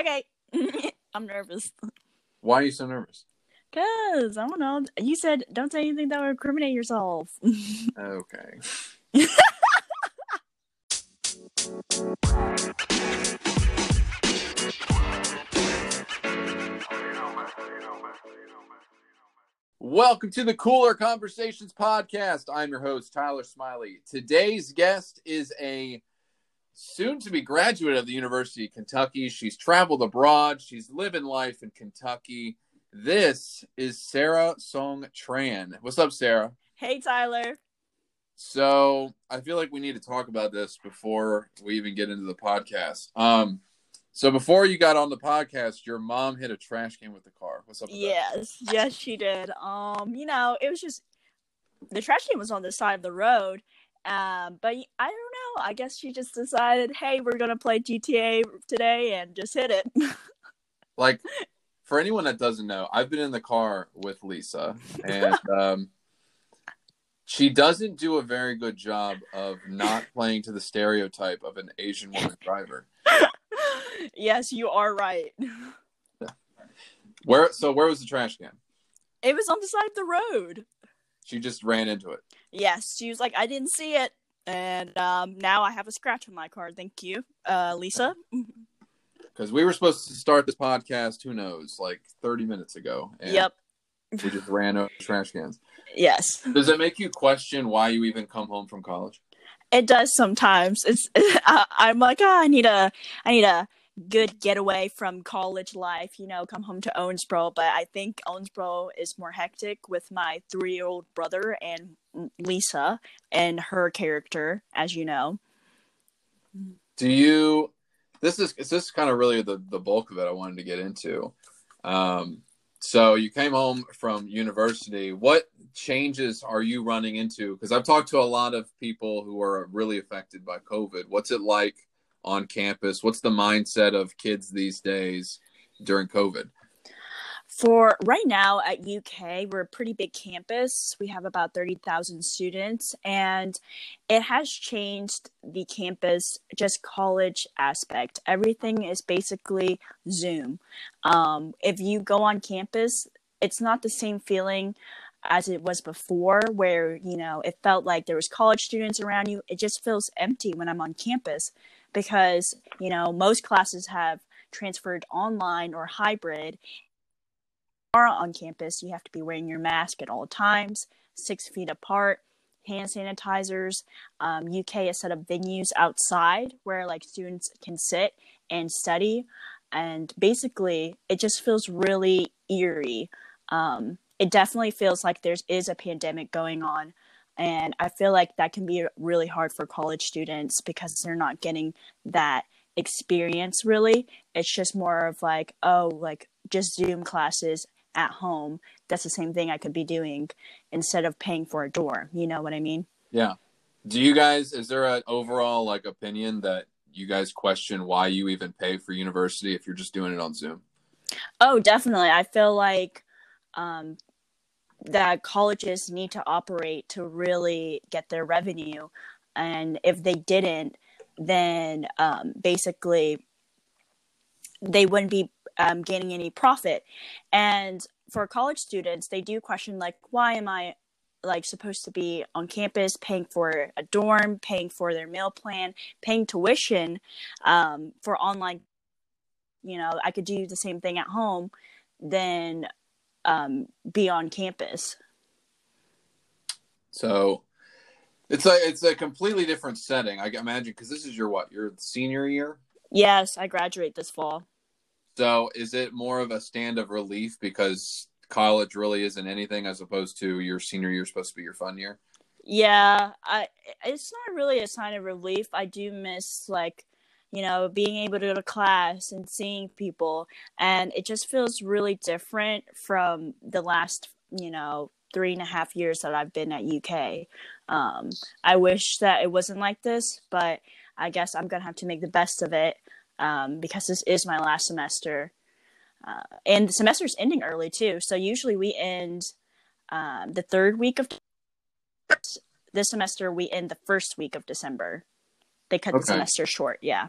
Okay. I'm nervous. Why are you so nervous? Cause I don't know. You said don't say anything that would incriminate yourself. Okay. Welcome to the Cooler Conversations podcast. I'm your host, Tyler Smiley. Today's guest is a soon to be graduate of the University of Kentucky. She's traveled abroad, she's living life in Kentucky. This is Sarah Song Tran. What's up, Sarah? hey Tyler. So I feel like we need to talk about this before we even get into the podcast. Um, so before you got on the podcast, your mom hit a trash can with the car. What's up? With that? Yes, yes, she did. Um, you know, it was just the trash can was on the side of the road. Um, but I don't know. I guess she just decided, hey, we're gonna play GTA today and just hit it. Like for anyone that doesn't know, I've been in the car with Lisa, and um, she doesn't do a very good job of not playing to the stereotype of an Asian woman driver. yes, you are right. Where? So where was the trash can? It was on the side of the road. She just ran into it. Yes, she was like, I didn't see it, and um, now I have a scratch on my card. Thank you, uh, Lisa. Because we were supposed to start this podcast, who knows, like 30 minutes ago. And Yep. We just ran out of trash cans. Yes, Does it make you question why you even come home from college? it does sometimes. It's I, I'm like, oh, I need a, I need a good getaway from college life. You know, come home to Owensboro. But I think Owensboro is more hectic with my three-year-old brother and Lisa and her character, as you know. Do you? This is this is kind of really the the bulk of it. I wanted to get into. Um, so you came home from university. What changes are you running into? Because I've talked to a lot of people who are really affected by COVID. What's it like on campus? What's the mindset of kids these days during COVID? For right now at UK, we're a pretty big campus. We have about 30,000 students, and it has changed the campus, just college aspect. Everything is basically Zoom. Um, if you go on campus, it's not the same feeling as it was before where you know it felt like there was college students around you it just feels empty when i'm on campus because you know most classes have transferred online or hybrid are on campus, you have to be wearing your mask at all times, six feet apart, hand sanitizers. Um, UK has set up venues outside where like students can sit and study, and basically it just feels really eerie. Um, it definitely feels like there is a pandemic going on. And I feel like that can be really hard for college students because they're not getting that experience really. It's just more of like, oh, like just Zoom classes at home, that's the same thing I could be doing instead of paying for a dorm. You know what I mean? Yeah. Do you guys? Is there an overall like opinion that you guys question why you even pay for university if you're just doing it on Zoom? Oh, definitely. I feel like um, that colleges need to operate to really get their revenue, and if they didn't, then um, basically they wouldn't be um, gaining any profit. And for college students, they do question like, why am I like supposed to be on campus paying for a dorm, paying for their meal plan, paying tuition um, for online? You know, I could do the same thing at home than um, be on campus. So it's a it's a completely different setting. I imagine because this is your what your senior year. Yes, I graduate this fall. So is it more of a stand of relief because college really isn't anything as opposed to your senior year supposed to be your fun year? Yeah, I it's not really a sign of relief. I do miss like you know being able to go to class and seeing people and it just feels really different from the last you know three and a half years that I've been at UK. Um, I wish that it wasn't like this, but I guess I'm gonna have to make the best of it um, because this is my last semester. Uh, and the semester's ending early too. So usually we end um, the third week of this semester. We end the first week of December. They cut Okay. the semester short. Yeah.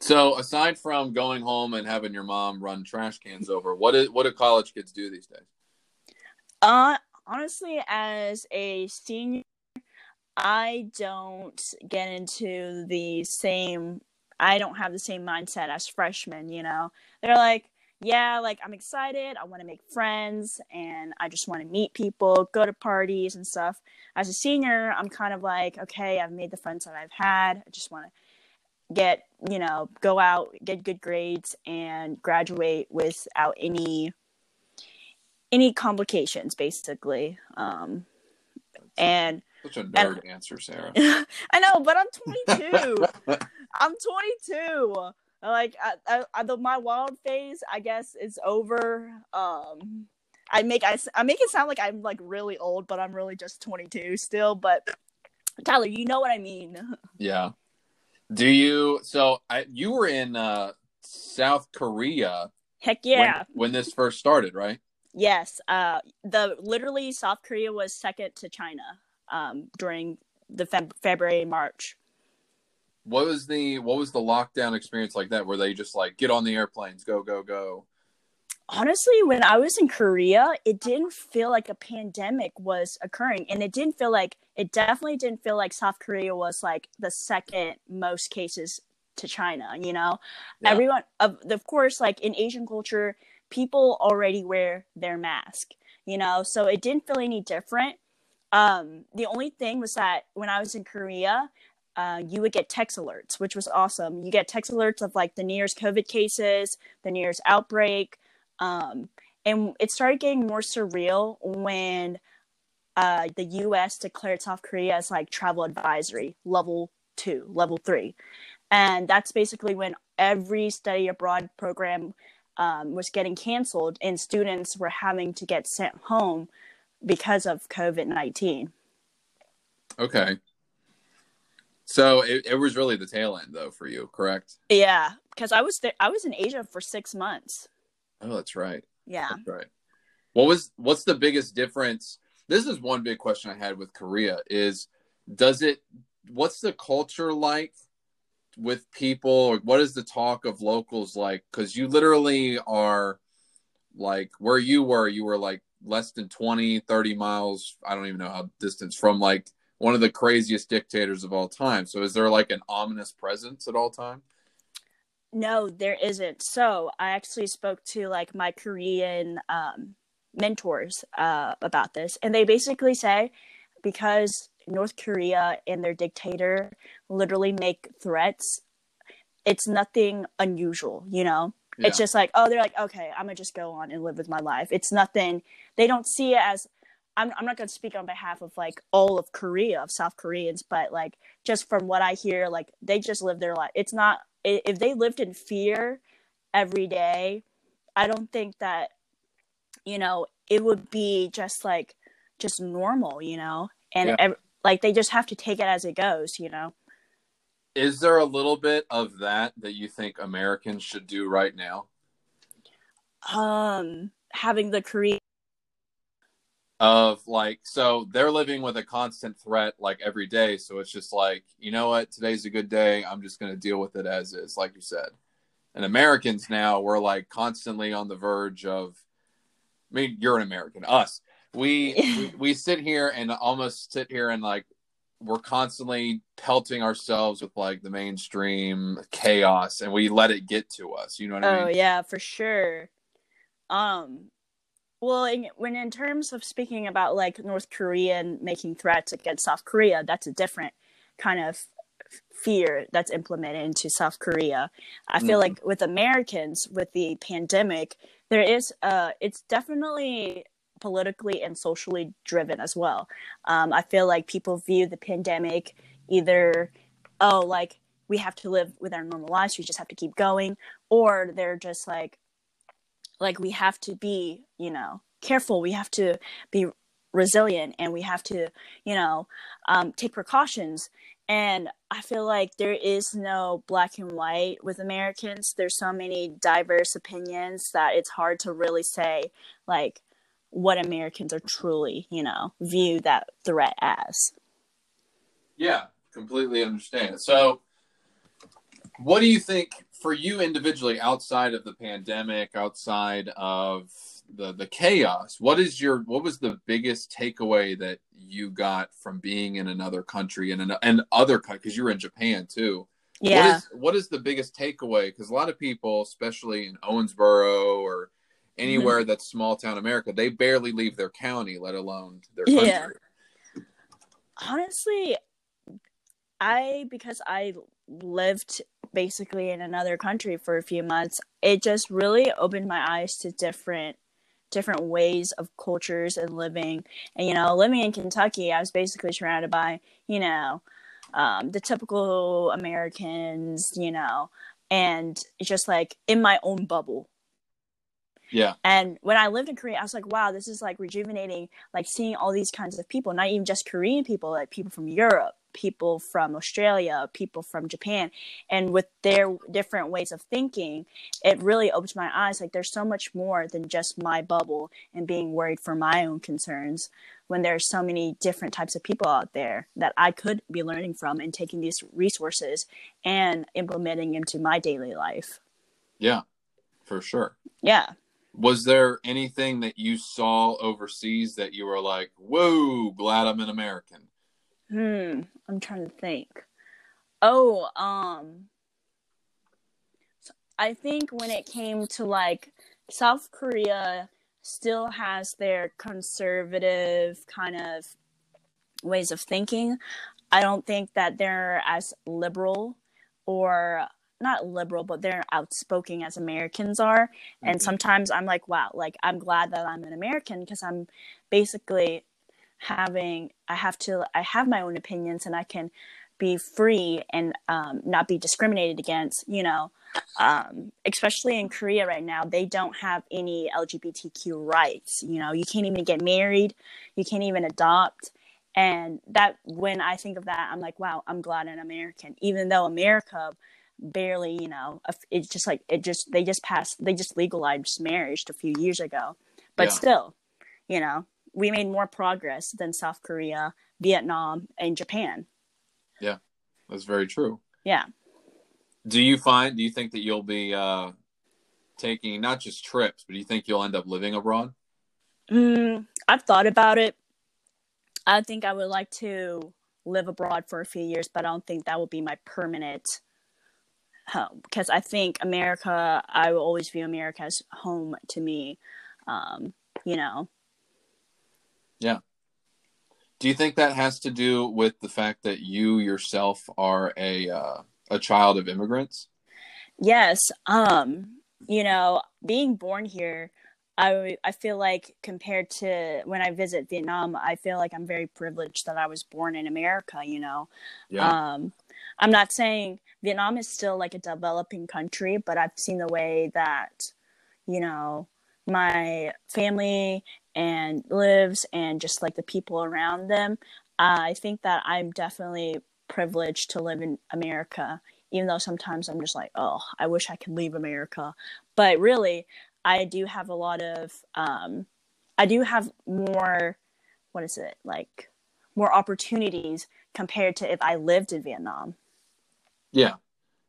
So aside from going home and having your mom run trash cans over, what is what do college kids do these days? Uh honestly as a senior I don't get into the same I don't have the same mindset as freshmen, you know. They're like, yeah, like I'm excited, I want to make friends and I just want to meet people, go to parties and stuff. As a senior, I'm kind of like, okay, I've made the friends that I've had. I just want to get you know go out get good grades and graduate without any any complications basically. Um and such a nerd and, answer sarah. I know but i'm 22 i'm 22 like I, I, the, my wild phase i guess is over. Um i make I, I make it sound like i'm like really old but i'm really just 22 still but tyler you know what i mean. Yeah do you? So I, you were in uh, South Korea. Heck yeah! When, when, this first started, right? Yes. Uh, the literally South Korea was second to China um, during the Feb- February March. What was the what was the lockdown experience like that? Where they just like get on the airplanes, go go go? Honestly, when I was in Korea, it didn't feel like a pandemic was occurring. And it didn't feel like, it definitely didn't feel like South Korea was like the second most cases to China, you know? Yeah. Everyone, of, of course, like in Asian culture, people already wear their mask, you know? So it didn't feel any different. Um, the only thing was that when I was in Korea, uh, you would get text alerts, which was awesome. You get text alerts of like the nearest COVID cases, the nearest outbreak, um, and it started getting more surreal when uh, the U.S. declared South Korea as like travel advisory level two, level three, and that's basically when every study abroad program um, was getting canceled and students were having to get sent home because of COVID nineteen. Okay. So it, it was really the tail end though for you, correct? Yeah, because I was there. I was in Asia for six months. Oh, that's right. Yeah. That's right. What was what's the biggest difference? This is one big question I had with Korea is does it what's the culture like with people or what is the talk of locals like cuz you literally are like where you were you were like less than 20 30 miles I don't even know how distance from like one of the craziest dictators of all time. So is there like an ominous presence at all time? No, there isn't. So I actually spoke to like my Korean um, mentors uh, about this, and they basically say because North Korea and their dictator literally make threats, it's nothing unusual, you know? Yeah. It's just like, oh, they're like, okay, I'm gonna just go on and live with my life. It's nothing, they don't see it as, I'm, I'm not gonna speak on behalf of like all of Korea, of South Koreans, but like just from what I hear, like they just live their life. It's not if they lived in fear every day, I don't think that you know it would be just like just normal, you know, and yeah. ev- like they just have to take it as it goes, you know. Is there a little bit of that that you think Americans should do right now? Um, having the Korean of like so they're living with a constant threat like every day. So it's just like you know what? Today's a good day. I'm just going to deal with it as is like you said. And americans now we're like constantly on the verge of i mean you're an american. Us. We we, we sit here and almost sit here and like we're constantly pelting ourselves with like the mainstream chaos and we let it get to us. You know what i mean? oh yeah for sure. Um well, in, when in terms of speaking about like North Korea making threats against South Korea, that's a different kind of fear that's implemented into South Korea. I feel mm-hmm. like with Americans, with the pandemic, there is uh, it's definitely politically and socially driven as well. Um, I feel like people view the pandemic either, oh, like we have to live with our normal lives, we just have to keep going, or they're just like, like we have to be you know careful. We have to be resilient and we have to you know um, take precautions. And i feel like there is no black and white with americans. There's so many diverse opinions that it's hard to really say like what americans are truly you know view that threat as. Yeah completely understand. So what do you think for you individually, outside of the pandemic, outside of the the chaos, what is your what was the biggest takeaway that you got from being in another country and an, and other because you were in Japan too? Yeah. What is, what is the biggest takeaway? Because a lot of people, especially in Owensboro or anywhere mm-hmm. that's small town America, they barely leave their county, let alone their country. Yeah. Honestly, I because I lived basically in another country for a few months, it just really opened my eyes to different different ways of cultures and living. And you know, living in Kentucky, I was basically surrounded by, you know, um, the typical Americans, you know, and just like in my own bubble. Yeah. And when I lived in Korea, I was like, wow, this is like rejuvenating, like seeing all these kinds of people, not even just Korean people, like people from Europe, people from Australia, people from Japan, and with their different ways of thinking, it really opened my eyes. Like there's so much more than just my bubble and being worried for my own concerns when there's so many different types of people out there that I could be learning from and taking these resources and implementing into my daily life. Yeah, for sure. Yeah. Was there anything that you saw overseas that you were like, "Whoa, glad I'm an American"? Hmm, I'm trying to think. Oh, um I think when it came to like South Korea still has their conservative kind of ways of thinking. I don't think that they're as liberal or not liberal, but they're outspoken as Americans are. Mm-hmm. And sometimes I'm like, wow, like I'm glad that I'm an American because I'm basically having I have to I have my own opinions and I can be free and um, not be discriminated against. You know, um, especially in Korea right now, they don't have any LGBTQ rights. You know, you can't even get married, you can't even adopt. And that when I think of that, I'm like, wow, I'm glad I'm American, even though America barely, you know, it's just like it just they just passed they just legalized marriage a few years ago, but yeah. still, you know, we made more progress than South Korea, Vietnam, and Japan. Yeah, that's very true. Yeah. Do you find? Do you think that you'll be uh, taking not just trips, but do you think you'll end up living abroad? Mm, I've thought about it. I think I would like to live abroad for a few years, but I don't think that would be my permanent home because I think America. I will always view America as home to me. Um, you know, yeah. Do you think that has to do with the fact that you yourself are a uh, a child of immigrants? Yes. Um, you know, being born here, I I feel like compared to when I visit Vietnam, I feel like I'm very privileged that I was born in America, you know. Yeah. Um, I'm not saying Vietnam is still like a developing country, but I've seen the way that, you know, my family and lives and just like the people around them. Uh, I think that I'm definitely privileged to live in America, even though sometimes I'm just like, oh, I wish I could leave America. But really, I do have a lot of, um, I do have more, what is it, like more opportunities compared to if I lived in Vietnam. Yeah.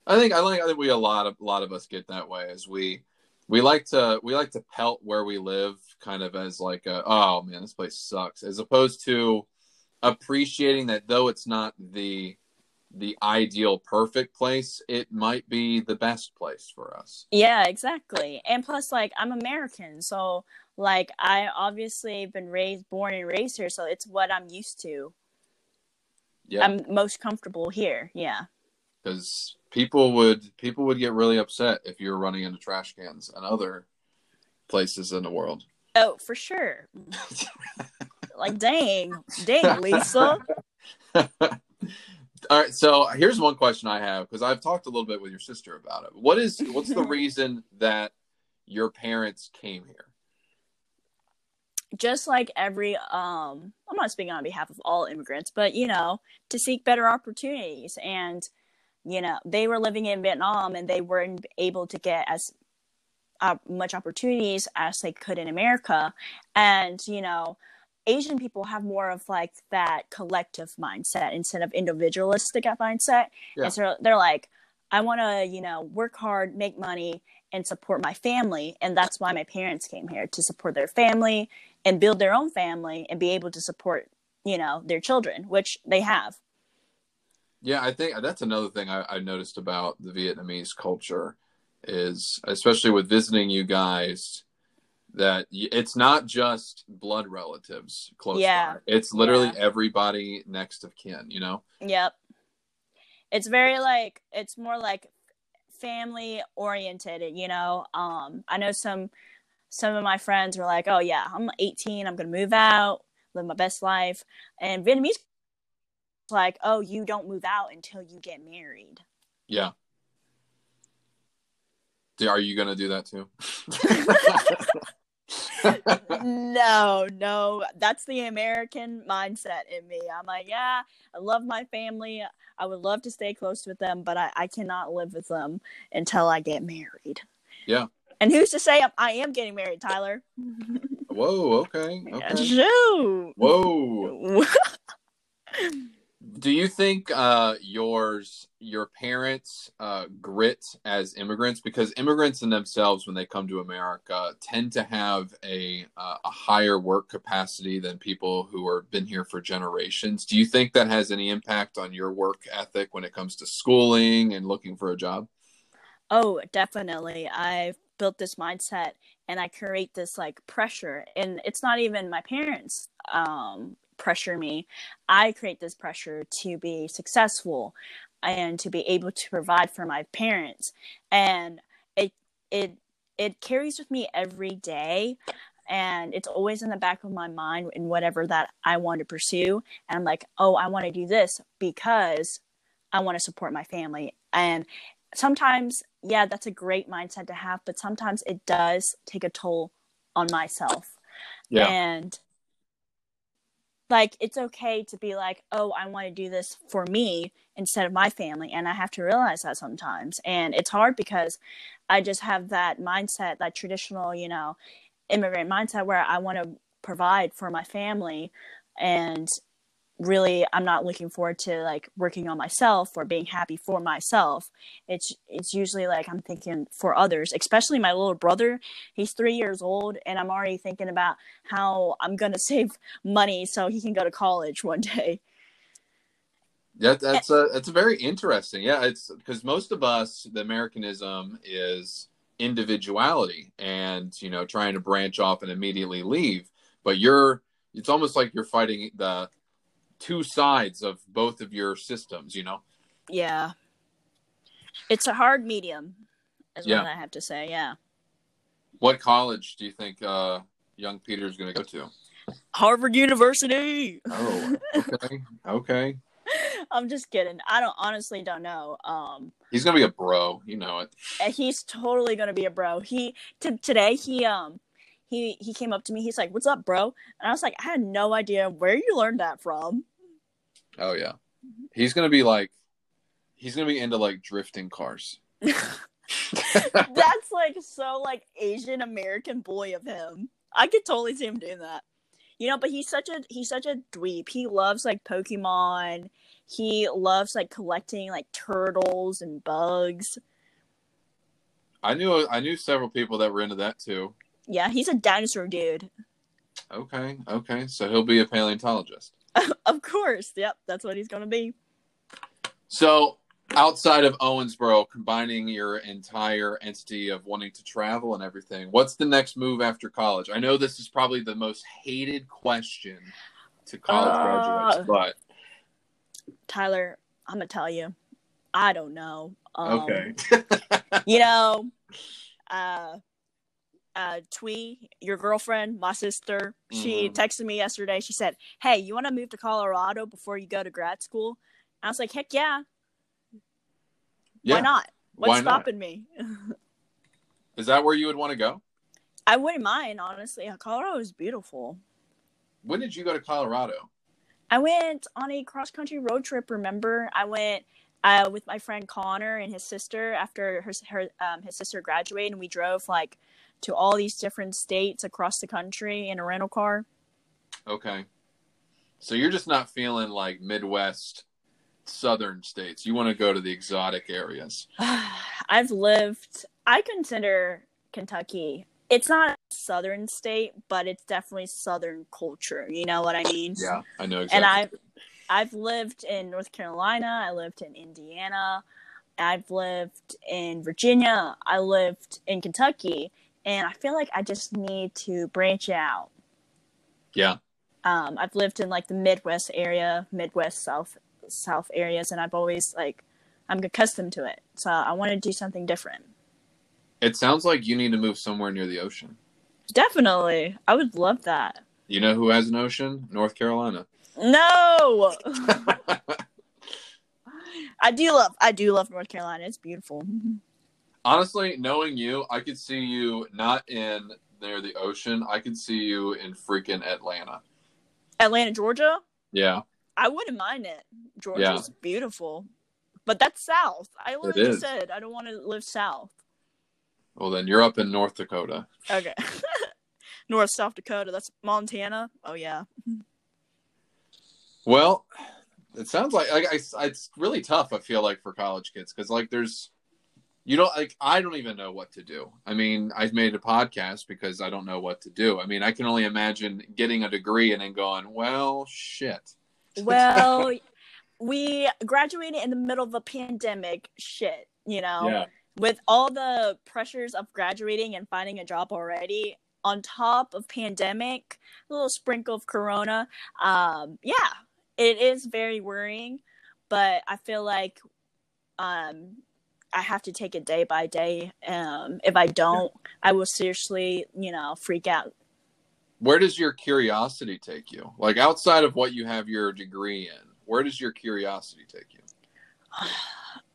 I think I think I think we a lot of a lot of us get that way as we we like to we like to pelt where we live kind of as like a, oh man this place sucks as opposed to appreciating that though it's not the the ideal perfect place it might be the best place for us. Yeah exactly. And plus like i'm american so like i obviously been raised born and raised here so it's what i'm used to. Yeah. I'm most comfortable here yeah because people would people would get really upset if you were running into trash cans and other places in the world. Oh, for sure. like, dang, dang, Lisa. All right, so here's one question I have because I've talked a little bit with your sister about it. What is what's the reason that your parents came here? Just like every um I'm not speaking on behalf of all immigrants, but you know, to seek better opportunities and you know they were living in vietnam and they weren't able to get as uh, much opportunities as they could in america and you know asian people have more of like that collective mindset instead of individualistic mindset yeah. and so they're like I want to, you know, work hard, make money, and support my family. And that's why my parents came here to support their family and build their own family and be able to support, you know, their children, which they have. Yeah, I think that's another thing I, I noticed about the Vietnamese culture is, especially with visiting you guys, that it's not just blood relatives close yeah. by. It's literally yeah. everybody next of kin, you know? Yep. It's very like it's more like family oriented, you know. Um I know some some of my friends were like, "Oh yeah, I'm 18, I'm going to move out, live my best life." And Vietnamese like, "Oh, you don't move out until you get married." Yeah. Are you going to do that too? no, no, that's the American mindset in me. I'm like, yeah, I love my family. I would love to stay close with them, but I, I cannot live with them until I get married. Yeah. And who's to say I'm, I am getting married, Tyler? Whoa, okay. okay. Whoa. do you think uh, yours your parents uh, grit as immigrants? Because immigrants in themselves when they come to america tend to have a uh, a higher work capacity than people who have been here for generations. Do you think that has any impact on your work ethic when it comes to schooling and looking for a job? Oh definitely. I've built this mindset and i create this like pressure and it's not even my parents um pressure me. I create this pressure to be successful and to be able to provide for my parents. And it it it carries with me every day and it's always in the back of my mind in whatever that I want to pursue. And I'm like, oh, I want to do this because I want to support my family. And sometimes, yeah, that's a great mindset to have, but sometimes it does take a toll on myself. Yeah. And like it's okay to be like oh i want to do this for me instead of my family and i have to realize that sometimes and it's hard because i just have that mindset that traditional you know immigrant mindset where i want to provide for my family and really i'm not looking forward to like working on myself or being happy for myself. It's it's usually like i'm thinking for others especially my little brother. He's three years old and i'm already thinking about how i'm going to save money so he can go to college one day. Yeah that's a that's a very interesting yeah it's because most of us the americanism is individuality and you know trying to branch off and immediately leave but you're it's almost like you're fighting the two sides of both of your systems, you know? Yeah. It's a hard medium, is yeah. what I have to say. Yeah. What college do you think uh, young Peter is going to go to? Harvard University. Oh, okay. okay. I'm just kidding. I don't honestly don't know. Um, he's gonna be a bro, you know it. He's totally gonna be a bro. He t- today he um he he came up to me. He's like, "What's up, bro?" And I was like, "I had no idea where you learned that from." Oh yeah, he's gonna be like, he's gonna be into like drifting cars. That's like so like Asian American boy of him. I could totally see him doing that. You know, but he's such a he's such a dweeb. He loves like Pokemon. He loves like collecting like turtles and bugs. I knew I knew several people that were into that too. Yeah, he's a dinosaur dude. Okay, okay. So he'll be a paleontologist. of course. Yep, that's what he's going to be. So, outside of Owensboro, combining your entire entity of wanting to travel and everything, what's the next move after college? I know this is probably the most hated question to college uh, graduates, but Tyler, I'm gonna tell you, I don't know. Um, okay. you know, uh, uh Twee, your girlfriend, my sister, she mm-hmm. texted me yesterday. She said, "Hey, you want to move to Colorado before you go to grad school?" I was like, "Heck yeah! yeah. Why not? What's Why stopping not? me?" is that where you would want to go? I wouldn't mind, honestly. Colorado is beautiful. When did you go to Colorado? I went on a cross country road trip. Remember, I went uh, with my friend Connor and his sister after her, her um, his sister graduated, and we drove like to all these different states across the country in a rental car. Okay. So you're just not feeling like Midwest southern states. You want to go to the exotic areas. I've lived. I consider Kentucky. It's not a southern state, but it's definitely southern culture. You know what I mean? Yeah, I know exactly. And I've I've lived in North Carolina. I lived in Indiana. I've lived in Virginia. I lived in Kentucky, and I feel like I just need to branch out. Yeah. Um, I've lived in like the Midwest area, Midwest South South areas, and I've always like I'm accustomed to it. So I want to do something different. It sounds like you need to move somewhere near the ocean. Definitely, I would love that. You know who has an ocean? North Carolina. No. I do love I do love North Carolina. It's beautiful. Honestly, knowing you, I could see you not in near the ocean. I could see you in freaking Atlanta. Atlanta, Georgia? Yeah. I wouldn't mind it. Georgia's yeah. beautiful. But that's south. I literally said I don't want to live south. Well then you're up in North Dakota. Okay. North South Dakota. That's Montana. Oh yeah. Well, it sounds like, like I, it's really tough. I feel like for college kids because like there's you don't like I don't even know what to do. I mean, I've made a podcast because I don't know what to do. I mean, I can only imagine getting a degree and then going, well, shit. Well, we graduated in the middle of a pandemic. Shit, you know. Yeah. With all the pressures of graduating and finding a job already, on top of pandemic, a little sprinkle of corona. Um, yeah, it is very worrying, but I feel like um, I have to take it day by day. Um, if I don't, I will seriously, you know, freak out. Where does your curiosity take you? Like outside of what you have your degree in, where does your curiosity take you?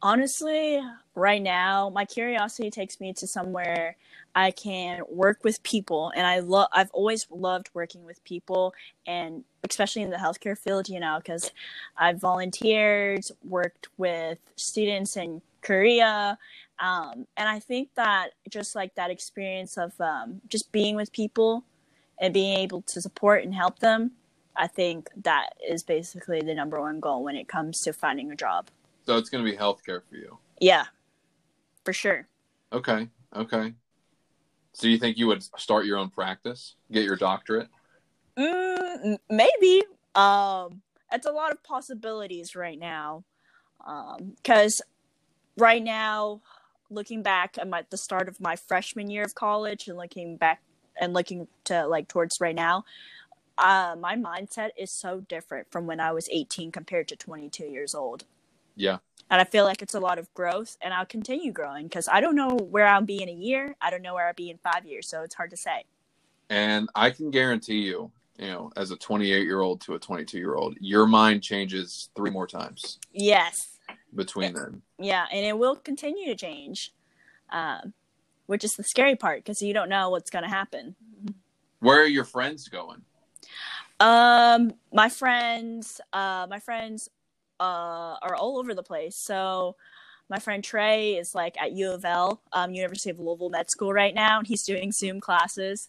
Honestly, right now, my curiosity takes me to somewhere I can work with people, and I love. I've always loved working with people, and especially in the healthcare field, you know, because I've volunteered, worked with students in Korea, um, and I think that just like that experience of um, just being with people and being able to support and help them, I think that is basically the number one goal when it comes to finding a job. So it's going to be healthcare for you. Yeah, for sure. Okay. Okay. So you think you would start your own practice, get your doctorate? Mm, maybe. Um, it's a lot of possibilities right now. Because um, right now, looking back I'm at the start of my freshman year of college and looking back and looking to like towards right now, uh, my mindset is so different from when I was 18 compared to 22 years old. Yeah and I feel like it's a lot of growth, and I'll continue growing because I don't know where I'll be in a year. I don't know where I'll be in five years, so it's hard to say. And I can guarantee you, you know, as a 28 year old to a 22 year old, your mind changes three more times. Yes. Between them. Yeah, and it will continue to change, um, which is the scary part because you don't know what's going to happen. Where are your friends going? Um, my friends, uh, my friends uh, are all over the place. So my friend Trey is like at U of L, um, University of Louisville Med School right now, and he's doing Zoom classes.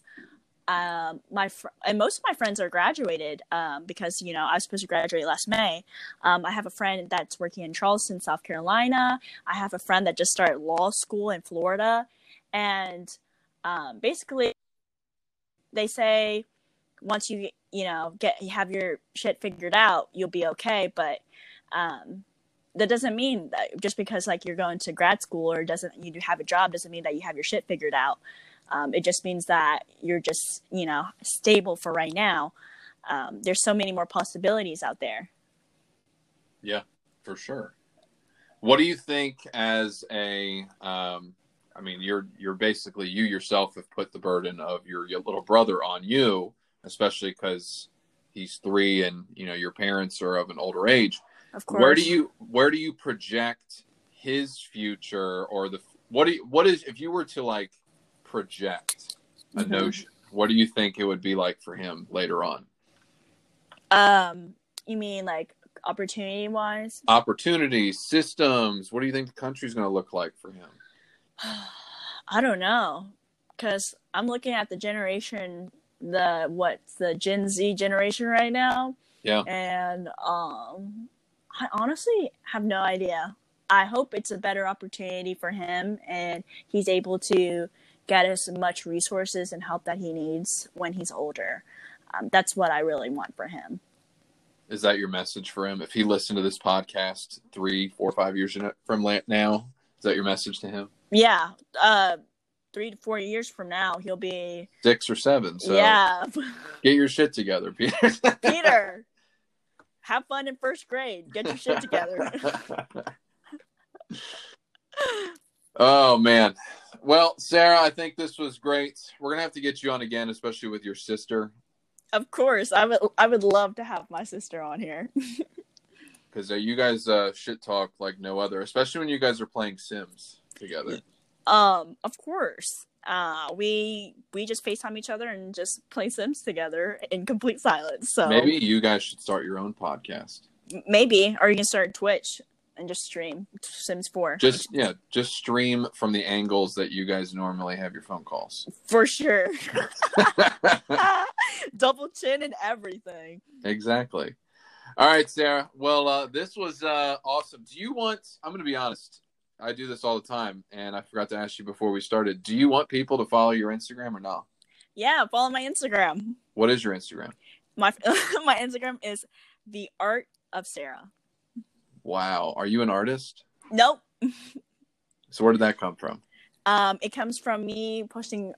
Um, my fr- and most of my friends are graduated um, because you know I was supposed to graduate last May. Um, I have a friend that's working in Charleston, South Carolina. I have a friend that just started law school in Florida, and um, basically they say once you you know get have your shit figured out, you'll be okay. But um, that doesn't mean that just because like you're going to grad school or doesn't you have a job doesn't mean that you have your shit figured out. Um, it just means that you're just you know stable for right now. Um, there's so many more possibilities out there. Yeah, for sure. What do you think as a um, I mean, you're you're basically you yourself have put the burden of your, your little brother on you, especially because he's three and you know your parents are of an older age. Of course. Where do you where do you project his future or the what do you, what is if you were to like project a mm-hmm. notion, what do you think it would be like for him later on? Um, you mean like opportunity wise? Opportunities, systems. What do you think the country's going to look like for him? I don't know, because I'm looking at the generation, the what's the Gen Z generation right now. Yeah, and um, I honestly have no idea. I hope it's a better opportunity for him and he's able to get as much resources and help that he needs when he's older. Um, that's what I really want for him. Is that your message for him? If he listened to this podcast three, four, five years from now, is that your message to him? Yeah. Uh, three to four years from now, he'll be six or seven. So yeah. get your shit together, Peter. Peter, have fun in first grade. Get your shit together. oh man. Well, Sarah, I think this was great. We're gonna have to get you on again, especially with your sister. Of course, I would. I would love to have my sister on here. Because uh, you guys uh, shit talk like no other, especially when you guys are playing Sims together. Um, of course. Uh, we we just FaceTime each other and just play Sims together in complete silence. So maybe you guys should start your own podcast. Maybe, or you can start Twitch and just stream Sims Four. Just yeah, just stream from the angles that you guys normally have your phone calls. For sure. Double chin and everything. Exactly. All right, Sarah. Well, uh, this was uh, awesome. Do you want? I'm going to be honest. I do this all the time, and I forgot to ask you before we started. Do you want people to follow your Instagram or not? Yeah, follow my Instagram. What is your Instagram? My my Instagram is the art of Sarah. Wow, are you an artist? Nope. so where did that come from? Um, it comes from me posting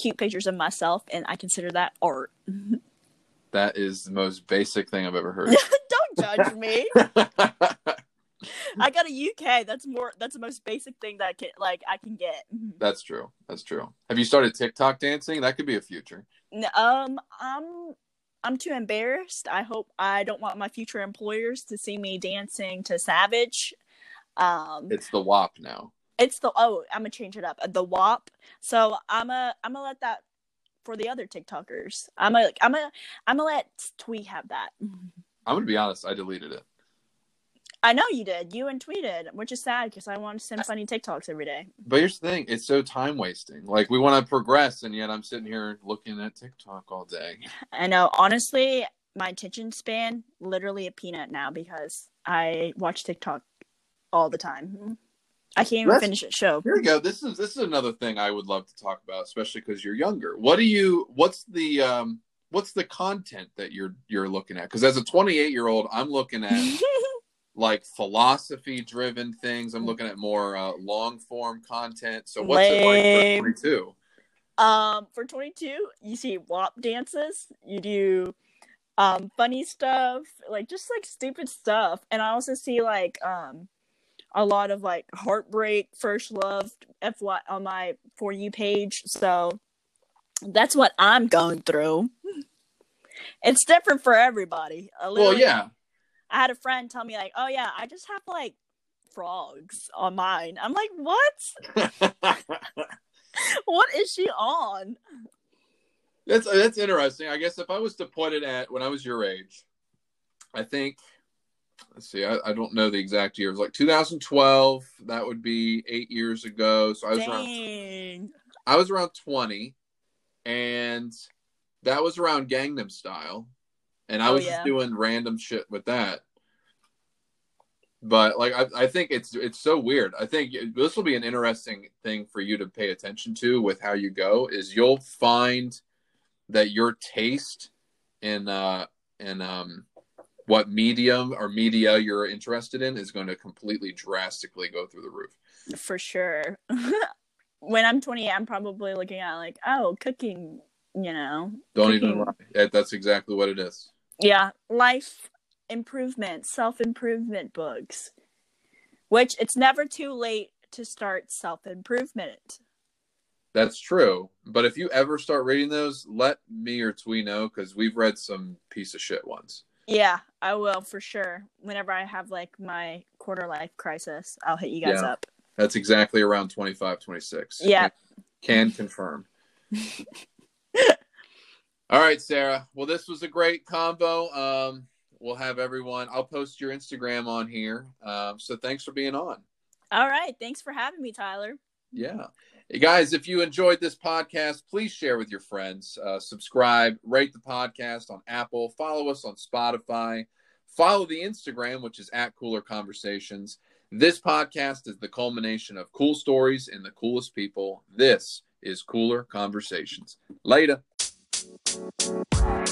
cute pictures of myself, and I consider that art. that is the most basic thing I've ever heard. Don't judge me. I got a UK. That's more. That's the most basic thing that I can like. I can get. That's true. That's true. Have you started TikTok dancing? That could be a future. No, Um, I'm I'm too embarrassed. I hope I don't want my future employers to see me dancing to Savage. Um, it's the WAP now. It's the oh, I'm gonna change it up. The WAP. So I'm a I'm gonna let that for the other TikTokers. I'm a I'm a I'm gonna let Twee have that. I'm gonna be honest. I deleted it. I know you did. You and tweeted, which is sad because I want to send funny TikToks every day. But here's the thing: it's so time wasting. Like we want to progress, and yet I'm sitting here looking at TikTok all day. I know. Honestly, my attention span literally a peanut now because I watch TikTok all the time. I can't even finish a show. Here we go. This is this is another thing I would love to talk about, especially because you're younger. What do you? What's the um? What's the content that you're you're looking at? Because as a 28 year old, I'm looking at like philosophy driven things. I'm looking at more uh, long form content. So what's Lame. it like for 22? Um, for 22, you see WAP dances. You do um funny stuff, like just like stupid stuff, and I also see like um a lot of like heartbreak, first love, FY on my for you page. So that's what I'm going through. It's different for everybody. Well, yeah, I had a friend tell me like, "Oh yeah, I just have like frogs on mine." I'm like, "What? what is she on?" That's that's interesting. I guess if I was to put it at when I was your age, I think let's see, I, I don't know the exact years. Like 2012, that would be eight years ago. So I was Dang. around I was around 20, and that was around Gangnam Style and I oh, was yeah. just doing random shit with that. But like I, I think it's it's so weird. I think this will be an interesting thing for you to pay attention to with how you go. Is you'll find that your taste in uh in um what medium or media you're interested in is going to completely drastically go through the roof. For sure. when I'm 20, I'm probably looking at like, oh, cooking, you know. Don't cooking. even lie. That's exactly what it is yeah life improvement self improvement books which it's never too late to start self improvement that's true but if you ever start reading those let me or twee know because we've read some piece of shit ones. Yeah i will for sure. Whenever i have like my quarter life crisis i'll hit you guys yeah, up. That's exactly around 25 26 yeah. Can, can confirm All right, Sarah. Well, this was a great combo. Um, we'll have everyone. I'll post your Instagram on here. Um, so thanks for being on. All right. Thanks for having me, Tyler. Yeah. Hey guys, if you enjoyed this podcast, please share with your friends. Uh, subscribe, rate the podcast on Apple, follow us on Spotify, Follow the Instagram, which is at Cooler Conversations. This podcast is the culmination of cool stories and the coolest people. This is Cooler Conversations. Later. Thank you.